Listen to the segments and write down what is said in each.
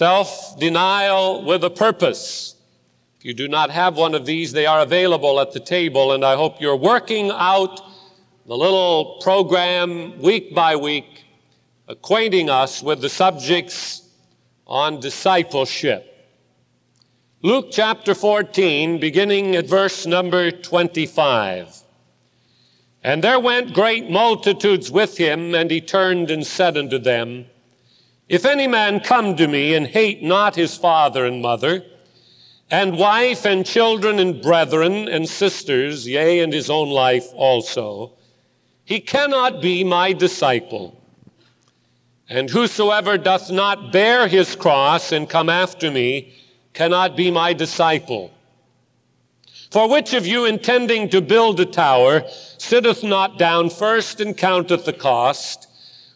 Self denial with a purpose. If you do not have one of these, they are available at the table, and I hope you're working out the little program week by week, acquainting us with the subjects on discipleship. Luke chapter 14, beginning at verse number 25. And there went great multitudes with him, and he turned and said unto them, If any man come to me and hate not his father and mother, and wife and children and brethren and sisters, yea, and his own life also, he cannot be my disciple. And whosoever doth not bear his cross and come after me cannot be my disciple. For which of you intending to build a tower sitteth not down first and counteth the cost,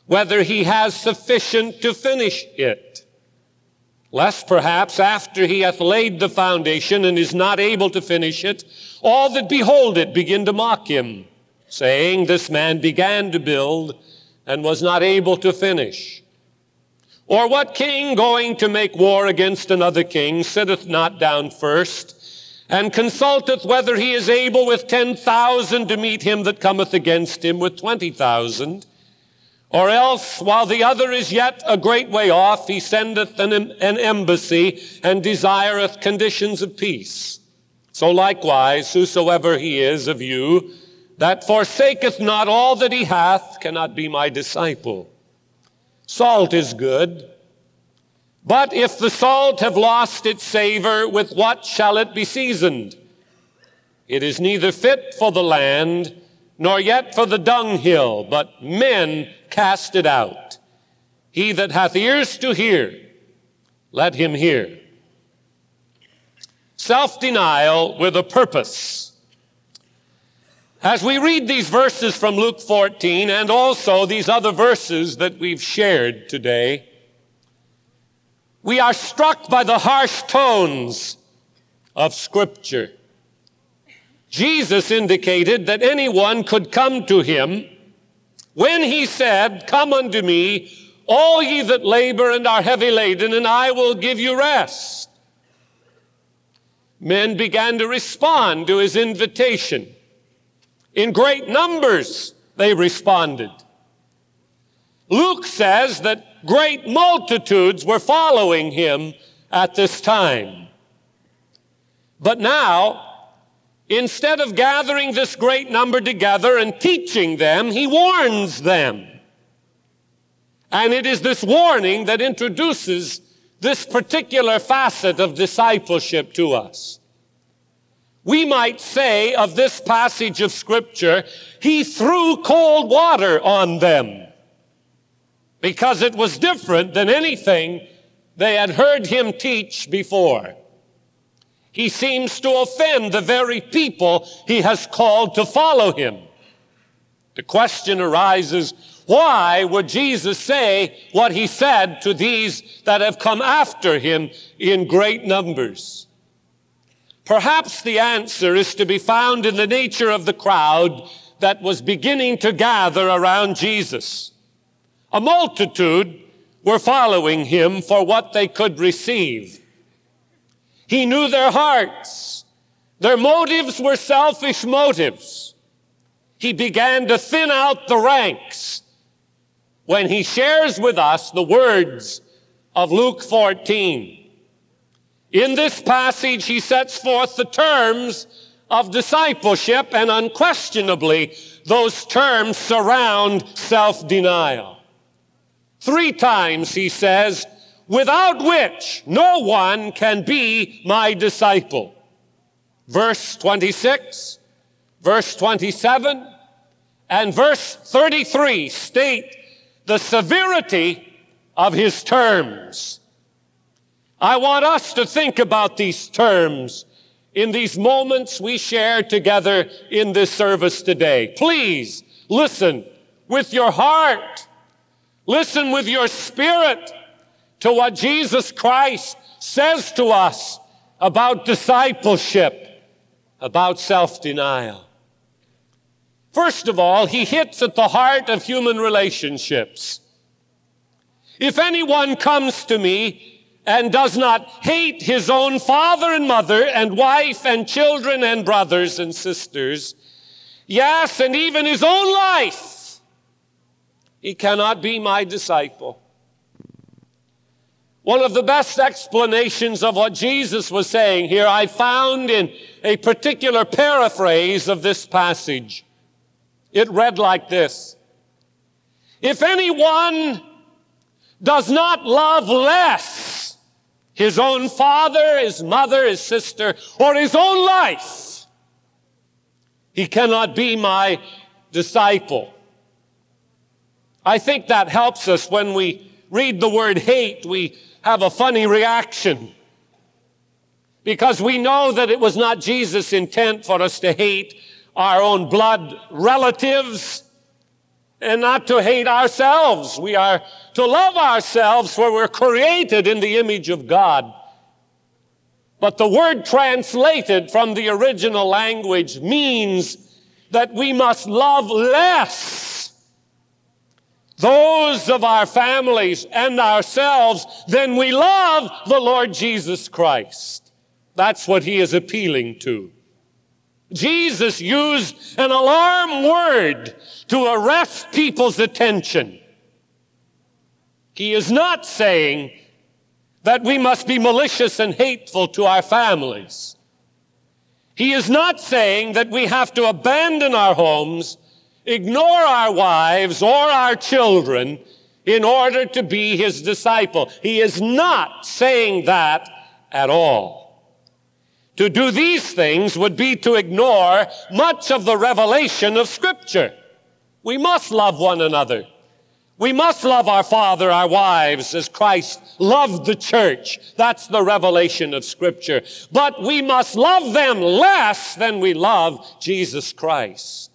whether he has sufficient to finish it? Lest perhaps after he hath laid the foundation and is not able to finish it, all that behold it begin to mock him, saying, This man began to build and was not able to finish. Or what king going to make war against another king sitteth not down first and consulteth whether he is able with ten thousand to meet him that cometh against him with twenty thousand? Or else, while the other is yet a great way off, he sendeth an, an embassy and desireth conditions of peace. So likewise, whosoever he is of you that forsaketh not all that he hath cannot be my disciple. Salt is good. But if the salt have lost its savor, with what shall it be seasoned? It is neither fit for the land, nor yet for the dunghill, but men cast it out. He that hath ears to hear, let him hear. Self denial with a purpose. As we read these verses from Luke 14 and also these other verses that we've shared today, we are struck by the harsh tones of Scripture. Jesus indicated that anyone could come to him when he said, Come unto me, all ye that labor and are heavy laden, and I will give you rest. Men began to respond to his invitation. In great numbers, they responded. Luke says that great multitudes were following him at this time. But now, instead of gathering this great number together and teaching them, he warns them. And it is this warning that introduces this particular facet of discipleship to us we might say of this passage of scripture, he threw cold water on them because it was different than anything they had heard him teach before. He seems to offend the very people he has called to follow him. The question arises, why would Jesus say what he said to these that have come after him in great numbers? Perhaps the answer is to be found in the nature of the crowd that was beginning to gather around Jesus. A multitude were following him for what they could receive. He knew their hearts. Their motives were selfish motives. He began to thin out the ranks when he shares with us the words of Luke 14. In this passage, he sets forth the terms of discipleship, and unquestionably, those terms surround self denial. Three times he says, without which no one can be my disciple. Verse 26, verse 27, and verse 33 state the severity of his terms. I want us to think about these terms in these moments we share together in this service today. Please listen with your heart. Listen with your spirit to what Jesus Christ says to us about discipleship, about self-denial. First of all, he hits at the heart of human relationships. If anyone comes to me and does not hate his own father and mother and wife and children and brothers and sisters, yes, and even his own life, he cannot be my disciple. One of the best explanations of what Jesus was saying here I found in a particular paraphrase of this passage. It read like this. If anyone does not love less his own father, his mother, his sister, or his own life, he cannot be my disciple. I think that helps us when we read the word hate. We have a funny reaction because we know that it was not Jesus' intent for us to hate our own blood relatives and not to hate ourselves. We are to love ourselves for we're created in the image of God. But the word translated from the original language means that we must love less those of our families and ourselves, then we love the Lord Jesus Christ. That's what he is appealing to. Jesus used an alarm word to arrest people's attention. He is not saying that we must be malicious and hateful to our families. He is not saying that we have to abandon our homes ignore our wives or our children in order to be his disciple. He is not saying that at all. To do these things would be to ignore much of the revelation of scripture. We must love one another. We must love our father, our wives, as Christ loved the church. That's the revelation of scripture. But we must love them less than we love Jesus Christ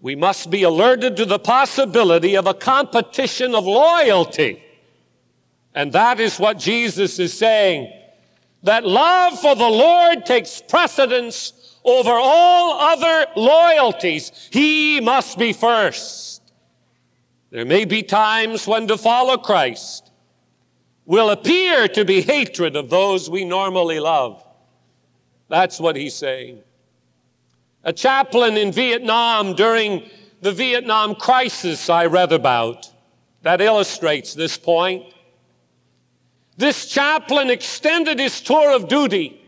we must be alerted to the possibility of a competition of loyalty. And that is what Jesus is saying. That love for the Lord takes precedence over all other loyalties. He must be first. There may be times when to follow Christ will appear to be hatred of those we normally love. That's what he's saying a chaplain in Vietnam during the Vietnam crisis I read about that illustrates this point. This chaplain extended his tour of duty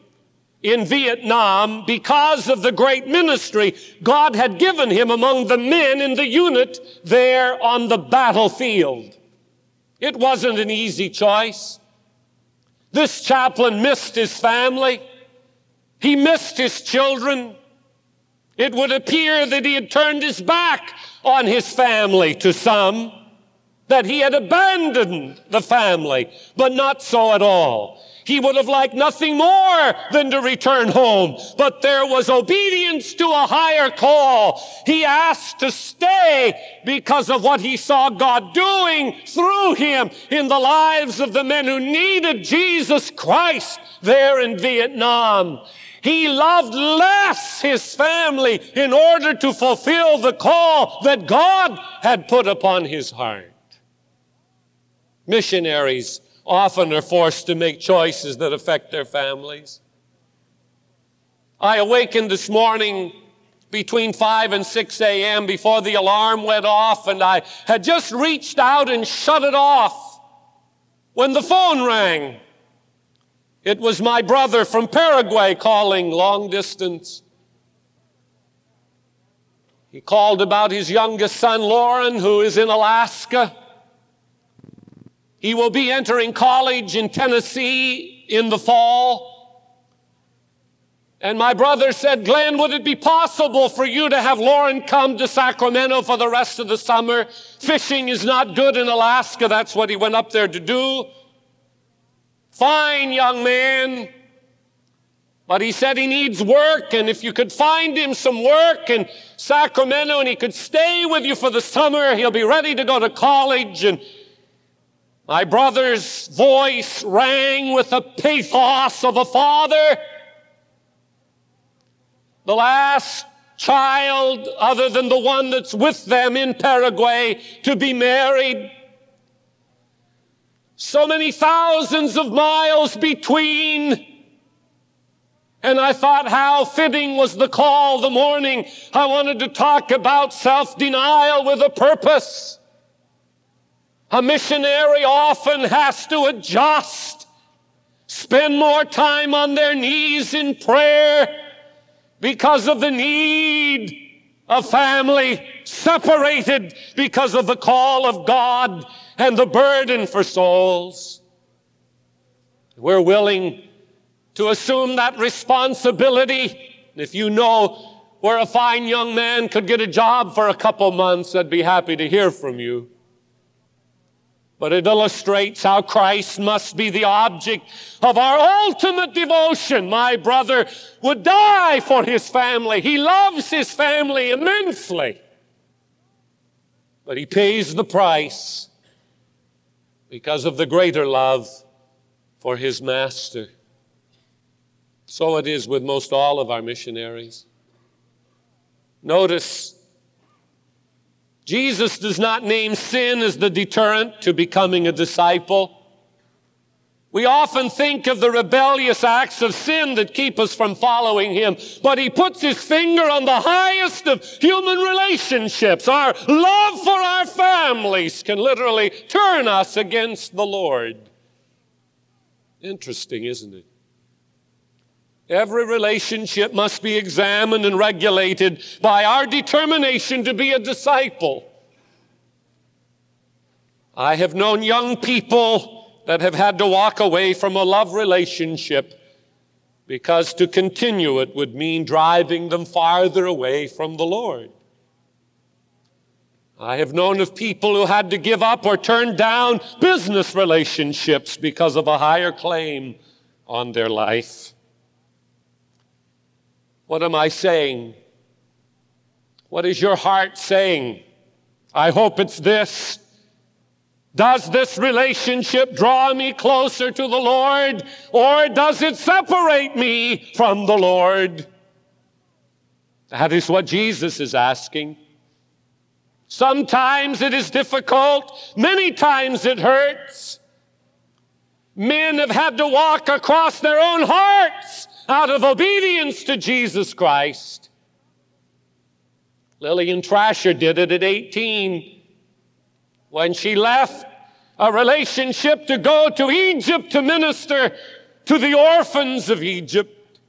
in Vietnam because of the great ministry God had given him among the men in the unit there on the battlefield. It wasn't an easy choice. This chaplain missed his family. He missed his children. It would appear that he had turned his back on his family to some, that he had abandoned the family, but not so at all. He would have liked nothing more than to return home, but there was obedience to a higher call. He asked to stay because of what he saw God doing through him in the lives of the men who needed Jesus Christ there in Vietnam. He loved less his family in order to fulfill the call that God had put upon his heart. Missionaries often are forced to make choices that affect their families. I awakened this morning between 5 and 6 a.m. before the alarm went off, and I had just reached out and shut it off when the phone rang. It was my brother from Paraguay calling long distance. He called about his youngest son, Lauren, who is in Alaska. He will be entering college in Tennessee in the fall. And my brother said, Glen, would it be possible for you to have Lauren come to Sacramento for the rest of the summer? Fishing is not good in Alaska. That's what he went up there to do. Fine, young man. But he said he needs work, and if you could find him some work in Sacramento and he could stay with you for the summer, he'll be ready to go to college. And my brother's voice rang with the pathos of a father. The last child, other than the one that's with them in Paraguay, to be married So many thousands of miles between. And I thought how fitting was the call the morning. I wanted to talk about self-denial with a purpose. A missionary often has to adjust, spend more time on their knees in prayer because of the need of family, separated because of the call of God and the burden for souls. We're willing to assume that responsibility. If you know where a fine young man could get a job for a couple months, I'd be happy to hear from you. But it illustrates how Christ must be the object of our ultimate devotion. My brother would die for his family. He loves his family immensely. But he pays the price because of the greater love for his master. So it is with most all of our missionaries. Notice, Jesus does not name sin as the deterrent to becoming a disciple. We often think of the rebellious acts of sin that keep us from following Him, but He puts His finger on the highest of human relationships. Our love for our families can literally turn us against the Lord. Interesting, isn't it? Every relationship must be examined and regulated by our determination to be a disciple. I have known young people that have had to walk away from a love relationship because to continue it would mean driving them farther away from the Lord. I have known of people who had to give up or turn down business relationships because of a higher claim on their life. What am I saying? What is your heart saying? I hope it's this. Does this relationship draw me closer to the Lord or does it separate me from the Lord? That is what Jesus is asking. Sometimes it is difficult. Many times it hurts. Men have had to walk across their own hearts out of obedience to Jesus Christ. Lillian Trasher did it at 18 when she left a relationship to go to Egypt to minister to the orphans of Egypt.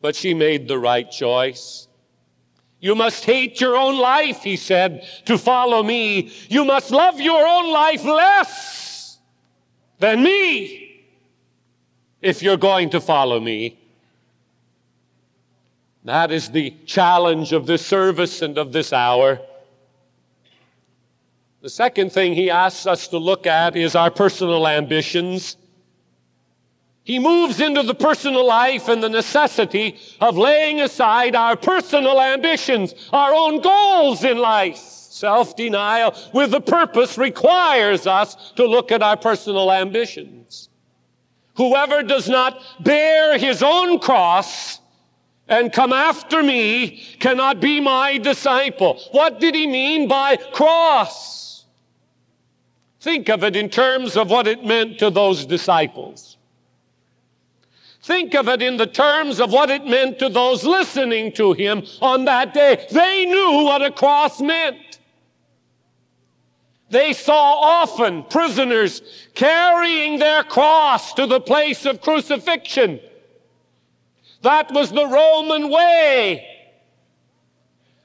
But she made the right choice. You must hate your own life, he said, to follow me. You must love your own life less than me if you're going to follow me. That is the challenge of this service and of this hour. The second thing he asks us to look at is our personal ambitions. He moves into the personal life and the necessity of laying aside our personal ambitions, our own goals in life. Self-denial with a purpose requires us to look at our personal ambitions. Whoever does not bear his own cross and come after me cannot be my disciple. What did he mean by cross? Think of it in terms of what it meant to those disciples. Think of it in the terms of what it meant to those listening to him on that day. They knew what a cross meant. They saw often prisoners carrying their cross to the place of crucifixion. That was the Roman way.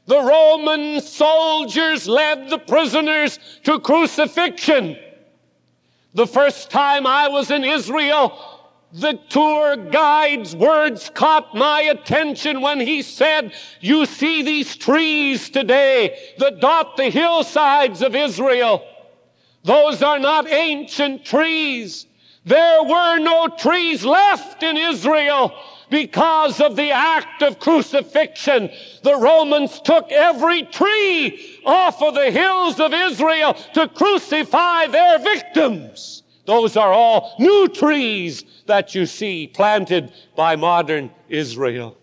The Roman soldiers led the prisoners to crucifixion. The first time I was in Israel, the tour guide's words caught my attention when he said, You see these trees today that dot the hillsides of Israel. Those are not ancient trees. There were no trees left in Israel because of the act of crucifixion. The Romans took every tree off of the hills of Israel to crucify their victims. Those are all new trees that you see planted by modern Israel.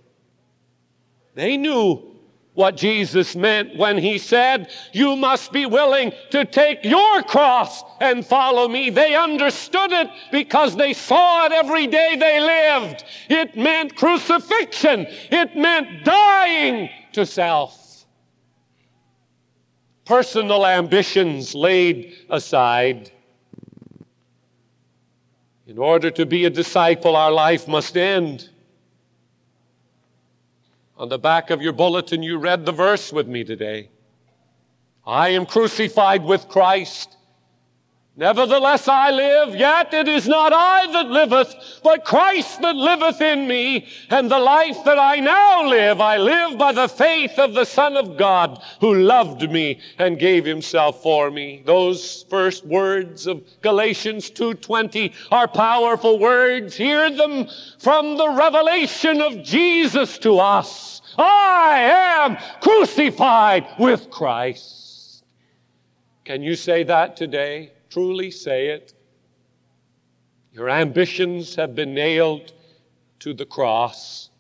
They knew what Jesus meant when he said, You must be willing to take your cross and follow me. They understood it because they saw it every day they lived. It meant crucifixion, it meant dying to self. Personal ambitions laid aside. In order to be a disciple, our life must end. On the back of your bulletin, you read the verse with me today. I am crucified with Christ. Nevertheless, I live, yet it is not I that liveth, but Christ that liveth in me. And the life that I now live, I live by the faith of the Son of God who loved me and gave himself for me. Those first words of Galatians 2.20 are powerful words. Hear them from the revelation of Jesus to us. I am crucified with Christ. Can you say that today? Truly say it. Your ambitions have been nailed to the cross.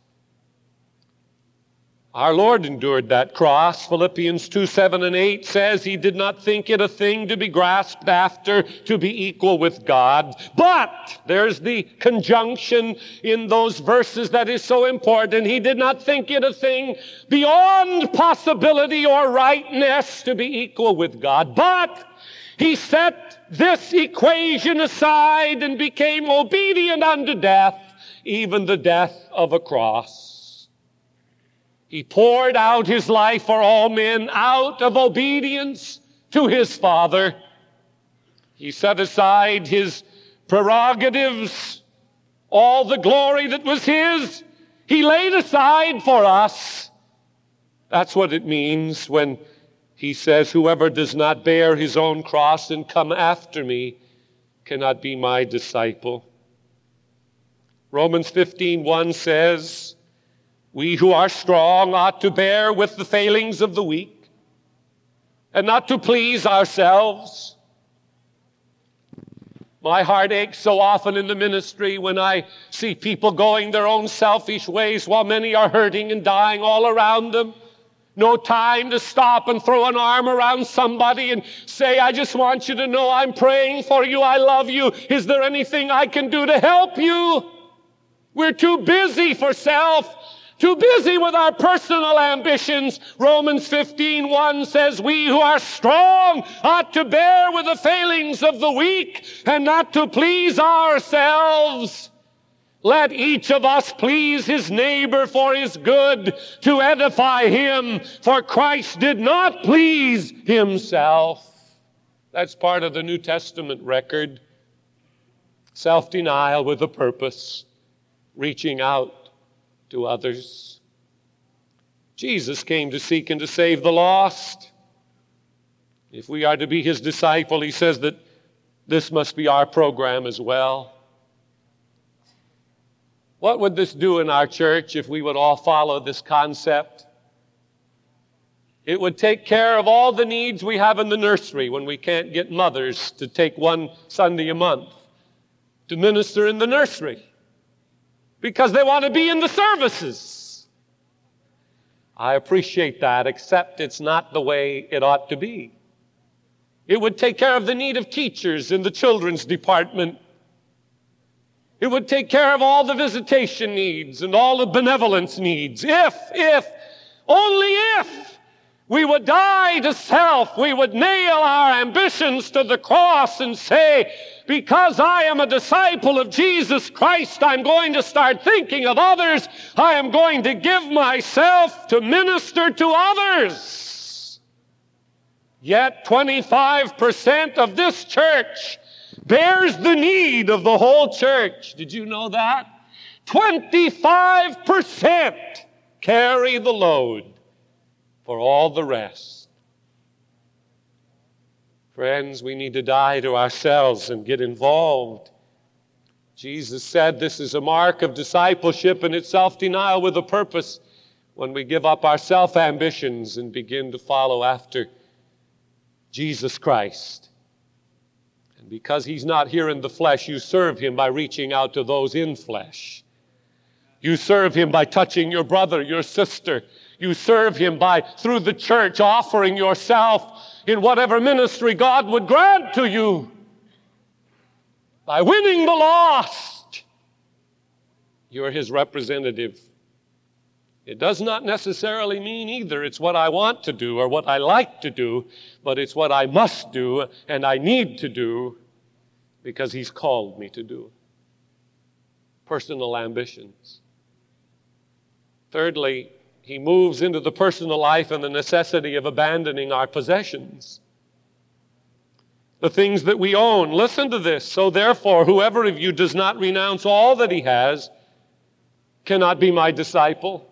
Our Lord endured that cross. Philippians 2 7 and 8 says he did not think it a thing to be grasped after, to be equal with God. But there's the conjunction in those verses that is so important. He did not think it a thing beyond possibility or rightness to be equal with God. But he set this equation aside and became obedient unto death, even the death of a cross. He poured out his life for all men out of obedience to his Father. He set aside his prerogatives, all the glory that was his, he laid aside for us. That's what it means when he says, Whoever does not bear his own cross and come after me cannot be my disciple. Romans 15:1 says, We who are strong ought to bear with the failings of the weak and not to please ourselves. My heart aches so often in the ministry when I see people going their own selfish ways while many are hurting and dying all around them. No time to stop and throw an arm around somebody and say, I just want you to know I'm praying for you. I love you. Is there anything I can do to help you? We're too busy for self. Too busy with our personal ambitions. Romans 15, 1 says, We who are strong ought to bear with the failings of the weak and not to please ourselves. Let each of us please his neighbor for his good to edify him, for Christ did not please himself. That's part of the New Testament record. Self denial with a purpose, reaching out to others. Jesus came to seek and to save the lost. If we are to be his disciple, he says that this must be our program as well. What would this do in our church if we would all follow this concept? It would take care of all the needs we have in the nursery when we can't get mothers to take one Sunday a month to minister in the nursery because they want to be in the services. I appreciate that, except it's not the way it ought to be. It would take care of the need of teachers in the children's department it would take care of all the visitation needs and all the benevolence needs. If, if, only if we would die to self, we would nail our ambitions to the cross and say, because I am a disciple of Jesus Christ, I'm going to start thinking of others. I am going to give myself to minister to others. Yet 25% of this church bears the need of the whole church. Did you know that? 25% carry the load for all the rest. Friends, we need to die to ourselves and get involved. Jesus said this is a mark of discipleship and it's self denial with a purpose when we give up our self ambitions and begin to follow after Jesus Christ. And because he's not here in the flesh, you serve him by reaching out to those in flesh. You serve him by touching your brother, your sister, You serve Him by, through the church, offering yourself in whatever ministry God would grant to you. By winning the lost, you're His representative. It does not necessarily mean either it's what I want to do or what I like to do, but it's what I must do and I need to do because He's called me to do. Personal ambitions. Thirdly, He moves into the personal life and the necessity of abandoning our possessions. The things that we own. Listen to this. So therefore, whoever of you does not renounce all that he has cannot be my disciple.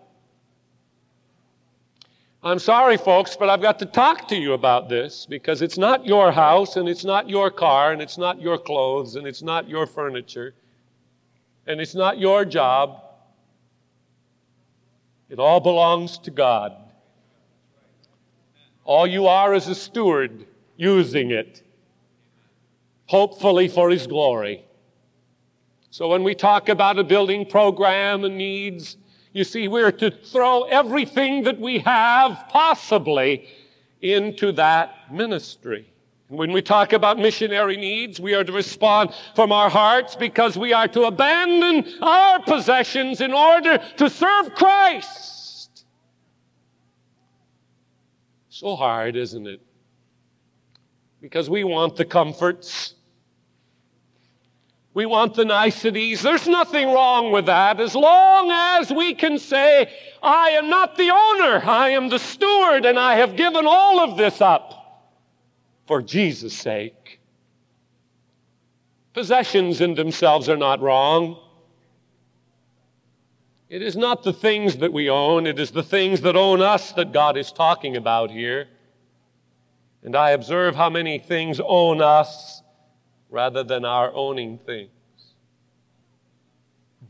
I'm sorry, folks, but I've got to talk to you about this because it's not your house and it's not your car and it's not your clothes and it's not your furniture and it's not your job. It all belongs to God. All you are is a steward using it, hopefully for His glory. So when we talk about a building program and needs, you see, we're to throw everything that we have possibly into that ministry. When we talk about missionary needs, we are to respond from our hearts because we are to abandon our possessions in order to serve Christ. So hard, isn't it? Because we want the comforts we want the niceties. There's nothing wrong with that as long as we can say, I am not the owner, I am the steward, and I have given all of this up for Jesus' sake. Possessions in themselves are not wrong. It is not the things that we own, it is the things that own us that God is talking about here. And I observe how many things own us rather than our owning things.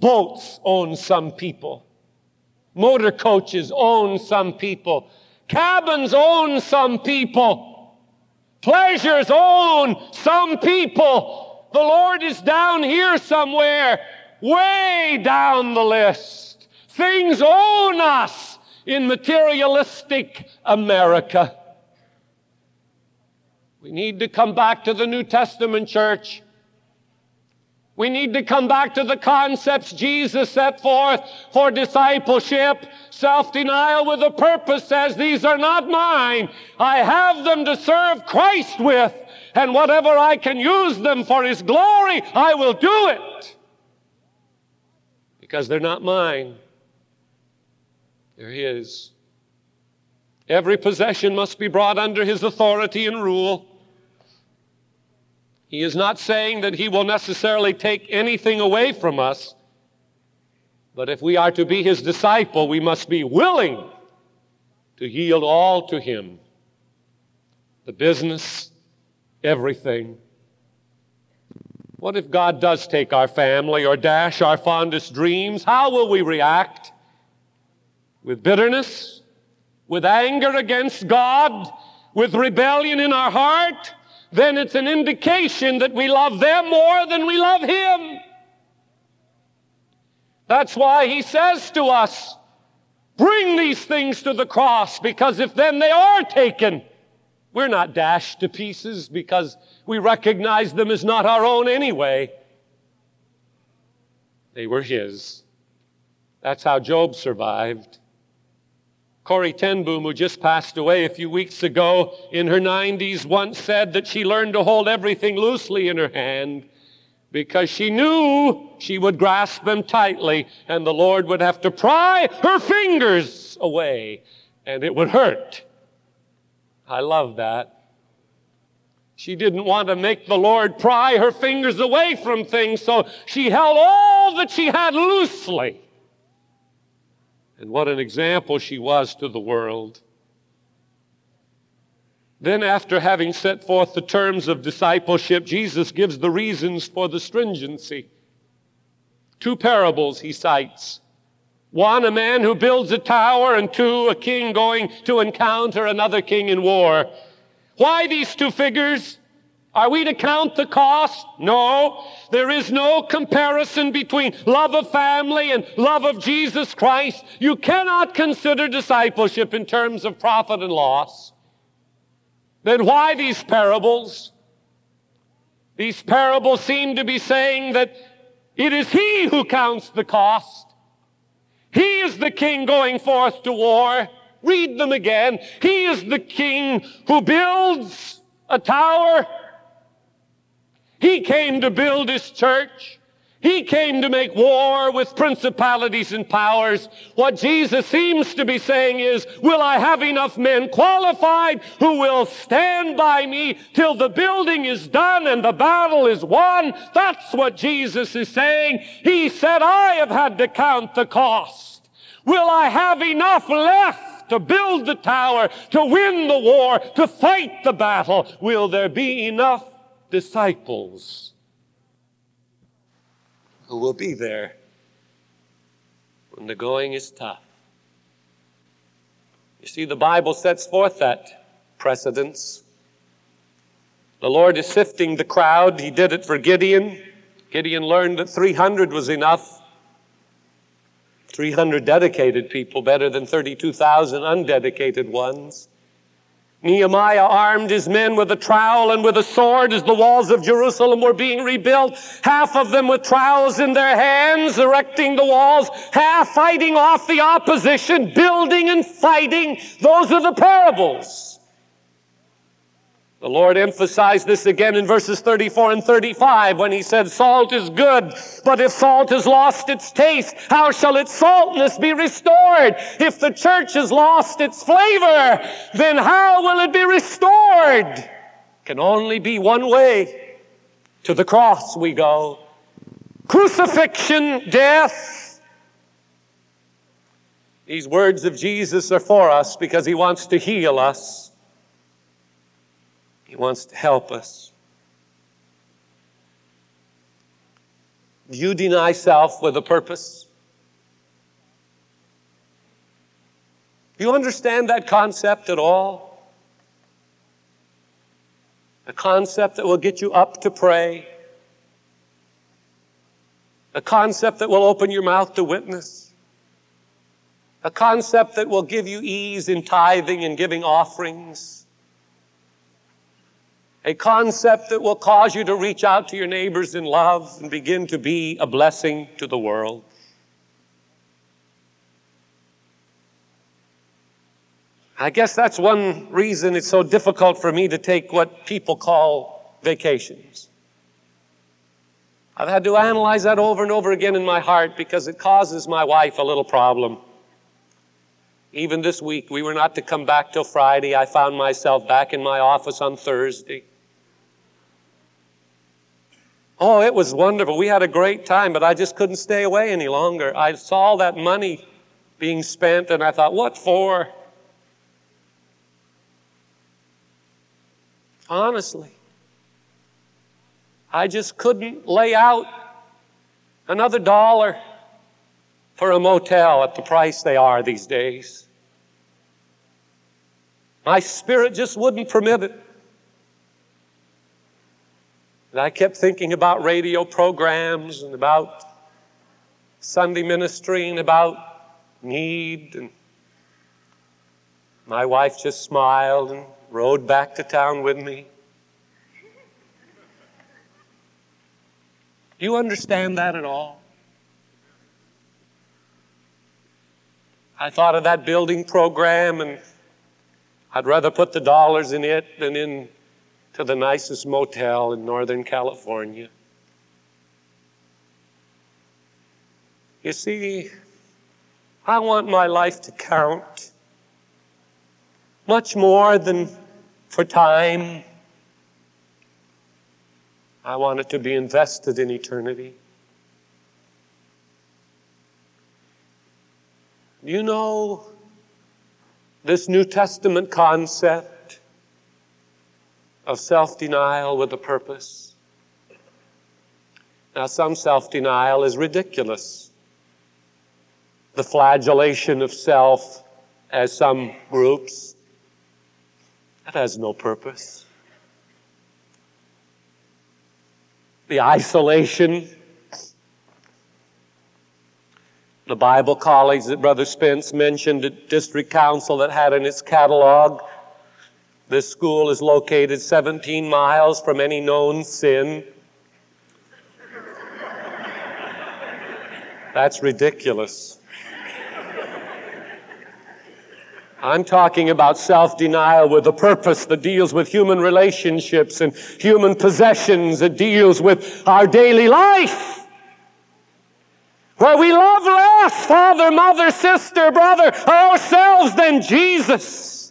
Boats own some people. Motor coaches own some people. Cabins own some people. Pleasures own some people. The Lord is down here somewhere, way down the list. Things own us in materialistic America. We need to come back to the New Testament church. We need to come back to the concepts Jesus set forth for discipleship. Self-denial with a purpose says, these are not mine. I have them to serve Christ with. And whatever I can use them for His glory, I will do it. Because they're not mine. They're His. Every possession must be brought under His authority and rule. He is not saying that He will necessarily take anything away from us, but if we are to be His disciple, we must be willing to yield all to Him the business, everything. What if God does take our family or dash our fondest dreams? How will we react? With bitterness? With anger against God? With rebellion in our heart? Then it's an indication that we love them more than we love Him. That's why He says to us, bring these things to the cross, because if then they are taken, we're not dashed to pieces because we recognize them as not our own anyway. They were His. That's how Job survived. Corrie ten Boom, who just passed away a few weeks ago in her 90s, once said that she learned to hold everything loosely in her hand because she knew she would grasp them tightly and the Lord would have to pry her fingers away and it would hurt. I love that. She didn't want to make the Lord pry her fingers away from things, so she held all that she had loosely. And what an example she was to the world. Then, after having set forth the terms of discipleship, Jesus gives the reasons for the stringency. Two parables he cites. One, a man who builds a tower, and two, a king going to encounter another king in war. Why these two figures? Are we to count the cost? No. There is no comparison between love of family and love of Jesus Christ. You cannot consider discipleship in terms of profit and loss. Then why these parables? These parables seem to be saying that it is He who counts the cost. He is the king going forth to war. Read them again. He is the king who builds a tower he came to build his church. He came to make war with principalities and powers. What Jesus seems to be saying is, will I have enough men qualified who will stand by me till the building is done and the battle is won? That's what Jesus is saying. He said, I have had to count the cost. Will I have enough left to build the tower, to win the war, to fight the battle? Will there be enough disciples who will be there when the going is tough. You see, the Bible sets forth that precedence. The Lord is sifting the crowd. He did it for Gideon. Gideon learned that 300 was enough. 300 dedicated people, better than 32,000 undedicated ones. Nehemiah armed his men with a trowel and with a sword as the walls of Jerusalem were being rebuilt. Half of them with trowels in their hands, erecting the walls, half fighting off the opposition, building and fighting. Those are the parables. The Lord emphasized this again in verses 34 and 35 when he said, Salt is good, but if salt has lost its taste, how shall its saltness be restored? If the church has lost its flavor, then how will it be restored? Can only be one way. To the cross we go. Crucifixion, death. These words of Jesus are for us because he wants to heal us. He wants to help us. You deny self with a purpose. Do you understand that concept at all? A concept that will get you up to pray. A concept that will open your mouth to witness. A concept that will give you ease in tithing and giving offerings a concept that will cause you to reach out to your neighbors in love and begin to be a blessing to the world. I guess that's one reason it's so difficult for me to take what people call vacations. I've had to analyze that over and over again in my heart because it causes my wife a little problem. Even this week, we were not to come back till Friday. I found myself back in my office on Thursday. Oh, it was wonderful. We had a great time, but I just couldn't stay away any longer. I saw that money being spent and I thought, what for? Honestly, I just couldn't lay out another dollar for a motel at the price they are these days. My spirit just wouldn't permit it. And I kept thinking about radio programs and about Sunday ministry and about need. And my wife just smiled and rode back to town with me. Do you understand that at all? I thought of that building program and I'd rather put the dollars in it than in to the nicest motel in Northern California. You see, I want my life to count much more than for time. I want it to be invested in eternity. You know, this New Testament concept of self denial with a purpose. Now, some self denial is ridiculous. The flagellation of self, as some groups, that has no purpose. the isolation, the Bible college that Brother Spence mentioned at District Council that had in its catalog. This school is located 17 miles from any known sin. That's ridiculous. I'm talking about self denial with a purpose that deals with human relationships and human possessions, that deals with our daily life. Where we love less father, mother, sister, brother, ourselves than Jesus.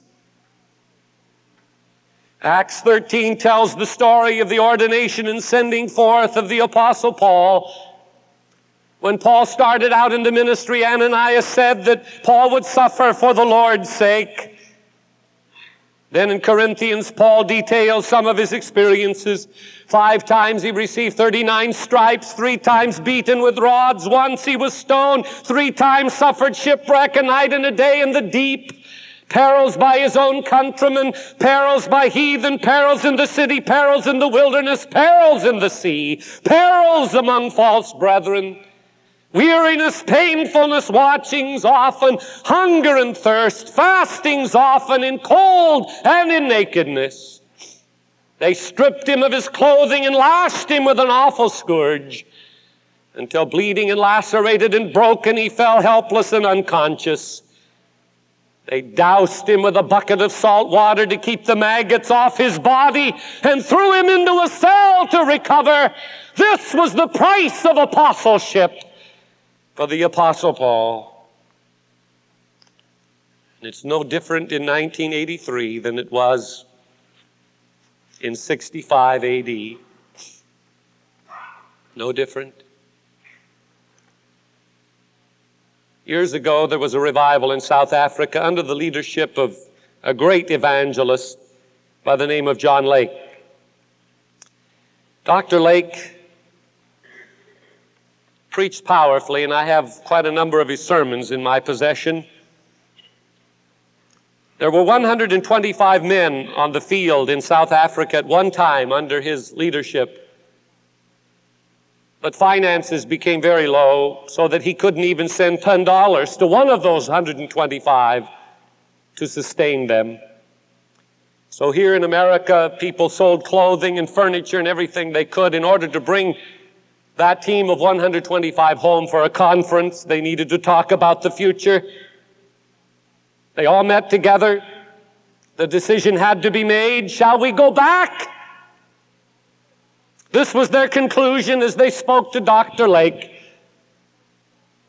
Acts 13 tells the story of the ordination and sending forth of the Apostle Paul. When Paul started out in the ministry, Ananias said that Paul would suffer for the Lord's sake. Then in Corinthians, Paul details some of his experiences. Five times he received 39 stripes, three times beaten with rods, once he was stoned, three times suffered shipwreck, a night and a day in the deep. Perils by his own countrymen, perils by heathen, perils in the city, perils in the wilderness, perils in the sea, perils among false brethren. Weariness, painfulness, watchings often, hunger and thirst, fastings often, in cold and in nakedness. They stripped him of his clothing and lashed him with an awful scourge until bleeding and lacerated and broken he fell helpless and unconscious. They doused him with a bucket of salt water to keep the maggots off his body and threw him into a cell to recover. This was the price of apostleship for the Apostle Paul. And it's no different in 1983 than it was in 65 AD. No different. Years ago, there was a revival in South Africa under the leadership of a great evangelist by the name of John Lake. Dr. Lake preached powerfully, and I have quite a number of his sermons in my possession. There were 125 men on the field in South Africa at one time under his leadership. But finances became very low so that he couldn't even send $10 to one of those 125 to sustain them. So here in America, people sold clothing and furniture and everything they could in order to bring that team of 125 home for a conference. They needed to talk about the future. They all met together. The decision had to be made. Shall we go back? This was their conclusion as they spoke to Dr. Lake.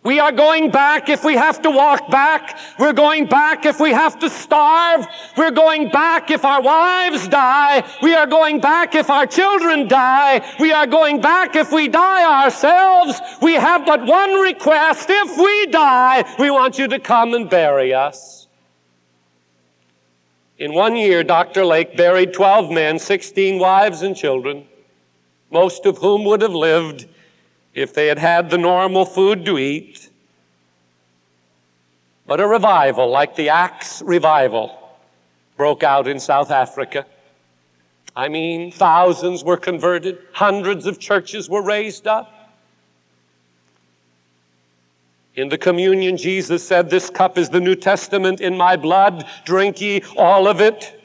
We are going back if we have to walk back. We're going back if we have to starve. We're going back if our wives die. We are going back if our children die. We are going back if we die ourselves. We have but one request. If we die, we want you to come and bury us. In one year, Dr. Lake buried 12 men, 16 wives and children, most of whom would have lived if they had had the normal food to eat. But a revival like the Acts revival broke out in South Africa. I mean, thousands were converted, hundreds of churches were raised up. In the communion, Jesus said, This cup is the New Testament in my blood. Drink ye all of it.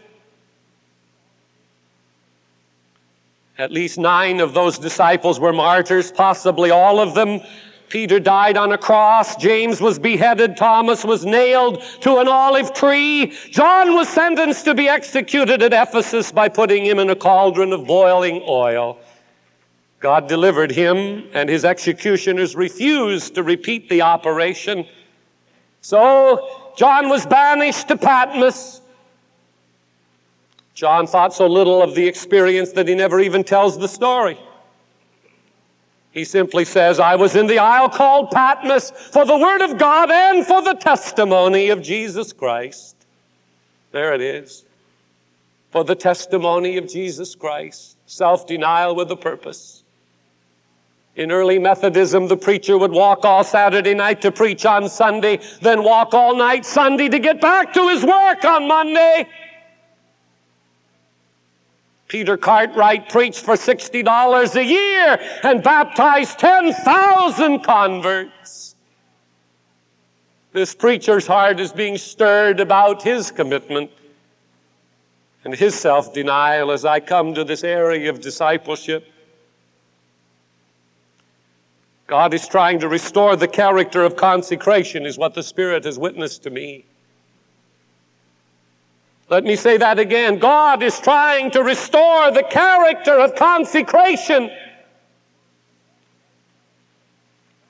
At least nine of those disciples were martyrs, possibly all of them. Peter died on a cross. James was beheaded. Thomas was nailed to an olive tree. John was sentenced to be executed at Ephesus by putting him in a cauldron of boiling oil. God delivered him, and his executioners refused to repeat the operation. So John was banished to Patmos. John thought so little of the experience that he never even tells the story. He simply says, I was in the isle called Patmos for the Word of God and for the testimony of Jesus Christ. There it is. For the testimony of Jesus Christ. Self denial with a purpose. In early Methodism, the preacher would walk all Saturday night to preach on Sunday, then walk all night Sunday to get back to his work on Monday. Peter Cartwright preached for $60 a year and baptized 10,000 converts. This preacher's heart is being stirred about his commitment and his self denial as I come to this area of discipleship. God is trying to restore the character of consecration, is what the Spirit has witnessed to me. Let me say that again. God is trying to restore the character of consecration.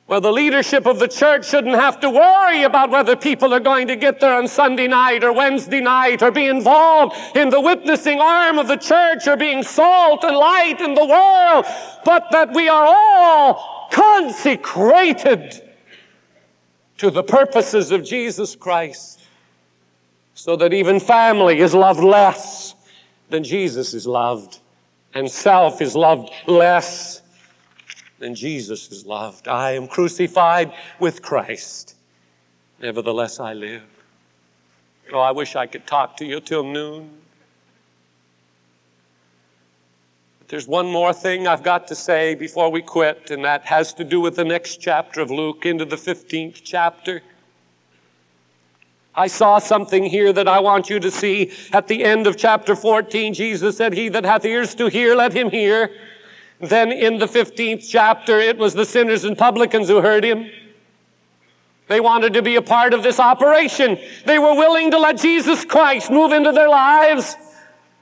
Well, the leadership of the church shouldn't have to worry about whether people are going to get there on Sunday night or Wednesday night or be involved in the witnessing arm of the church or being salt and light in the world, but that we are all consecrated to the purposes of Jesus Christ so that even family is loved less than Jesus is loved, and self is loved less than Jesus is loved. I am crucified with Christ. Nevertheless, I live. Oh, I wish I could talk to you till noon. But there's one more thing I've got to say before we quit, and that has to do with the next chapter of Luke, into the 15th chapter. I saw something here that I want you to see. At the end of chapter 14, Jesus said, He that hath ears to hear, let him hear. Then in the 15th chapter, it was the sinners and publicans who heard him. They wanted to be a part of this operation. They were willing to let Jesus Christ move into their lives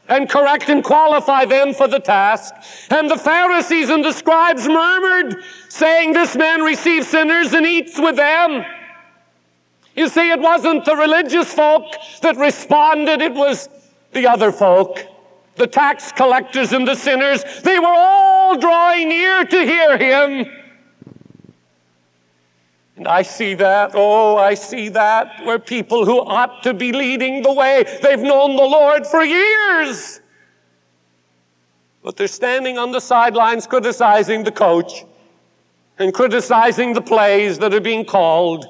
and correct and qualify them for the task. And the Pharisees and the scribes murmured, saying, This man receives sinners and eats with them. You see, it wasn't the religious folk that responded, it was the other folk. The tax collectors and the sinners, they were all drawing near to hear him. And I see that, oh, I see that, where people who ought to be leading the way, they've known the Lord for years. But they're standing on the sidelines criticizing the coach and criticizing the plays that are being called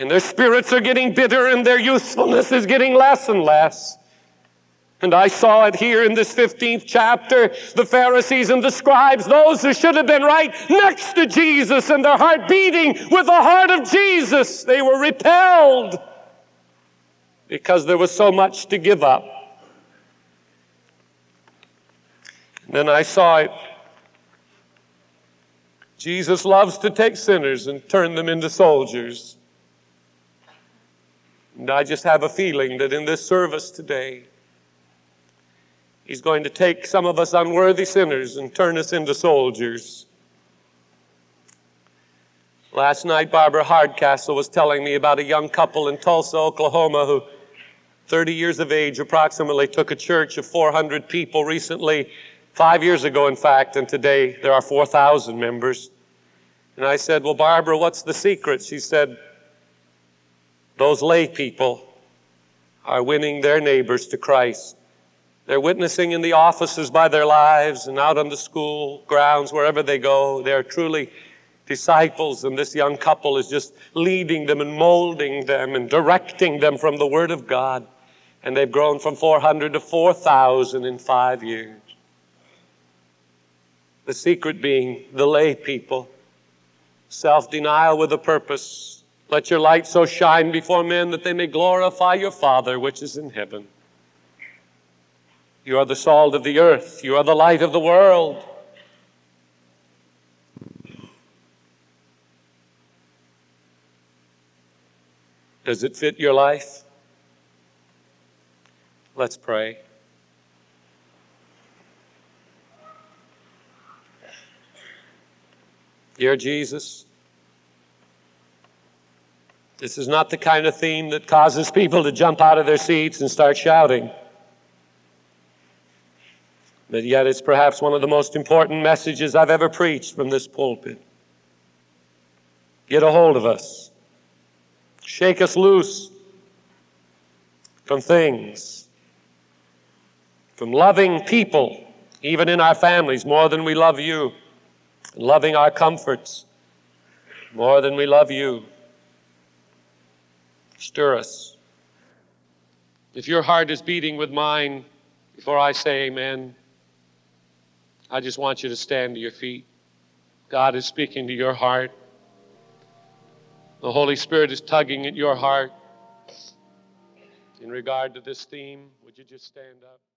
and their spirits are getting bitter and their usefulness is getting less and less. And I saw it here in this 15th chapter. The Pharisees and the scribes, those who should have been right next to Jesus and their heart beating with the heart of Jesus, they were repelled because there was so much to give up. And then I saw it. Jesus loves to take sinners and turn them into soldiers. And I just have a feeling that in this service today, He's going to take some of us unworthy sinners and turn us into soldiers. Last night, Barbara Hardcastle was telling me about a young couple in Tulsa, Oklahoma, who, 30 years of age approximately, took a church of 400 people recently, five years ago, in fact, and today there are 4,000 members. And I said, Well, Barbara, what's the secret? She said, those lay people are winning their neighbors to Christ. They're witnessing in the offices by their lives and out on the school grounds, wherever they go. They're truly disciples, and this young couple is just leading them and molding them and directing them from the Word of God. And they've grown from 400 to 4,000 in five years. The secret being the lay people, self denial with a purpose, let your light so shine before men that they may glorify your Father which is in heaven. You are the salt of the earth. You are the light of the world. Does it fit your life? Let's pray. Dear Jesus, this is not the kind of theme that causes people to jump out of their seats and start shouting. But yet, it's perhaps one of the most important messages I've ever preached from this pulpit. Get a hold of us, shake us loose from things, from loving people, even in our families, more than we love you, and loving our comforts more than we love you. Stir us. If your heart is beating with mine, Before I say amen, I just want you to stand to your feet. God is speaking to your heart. The Holy Spirit is tugging at your heart in regard to this theme. Would you just stand up?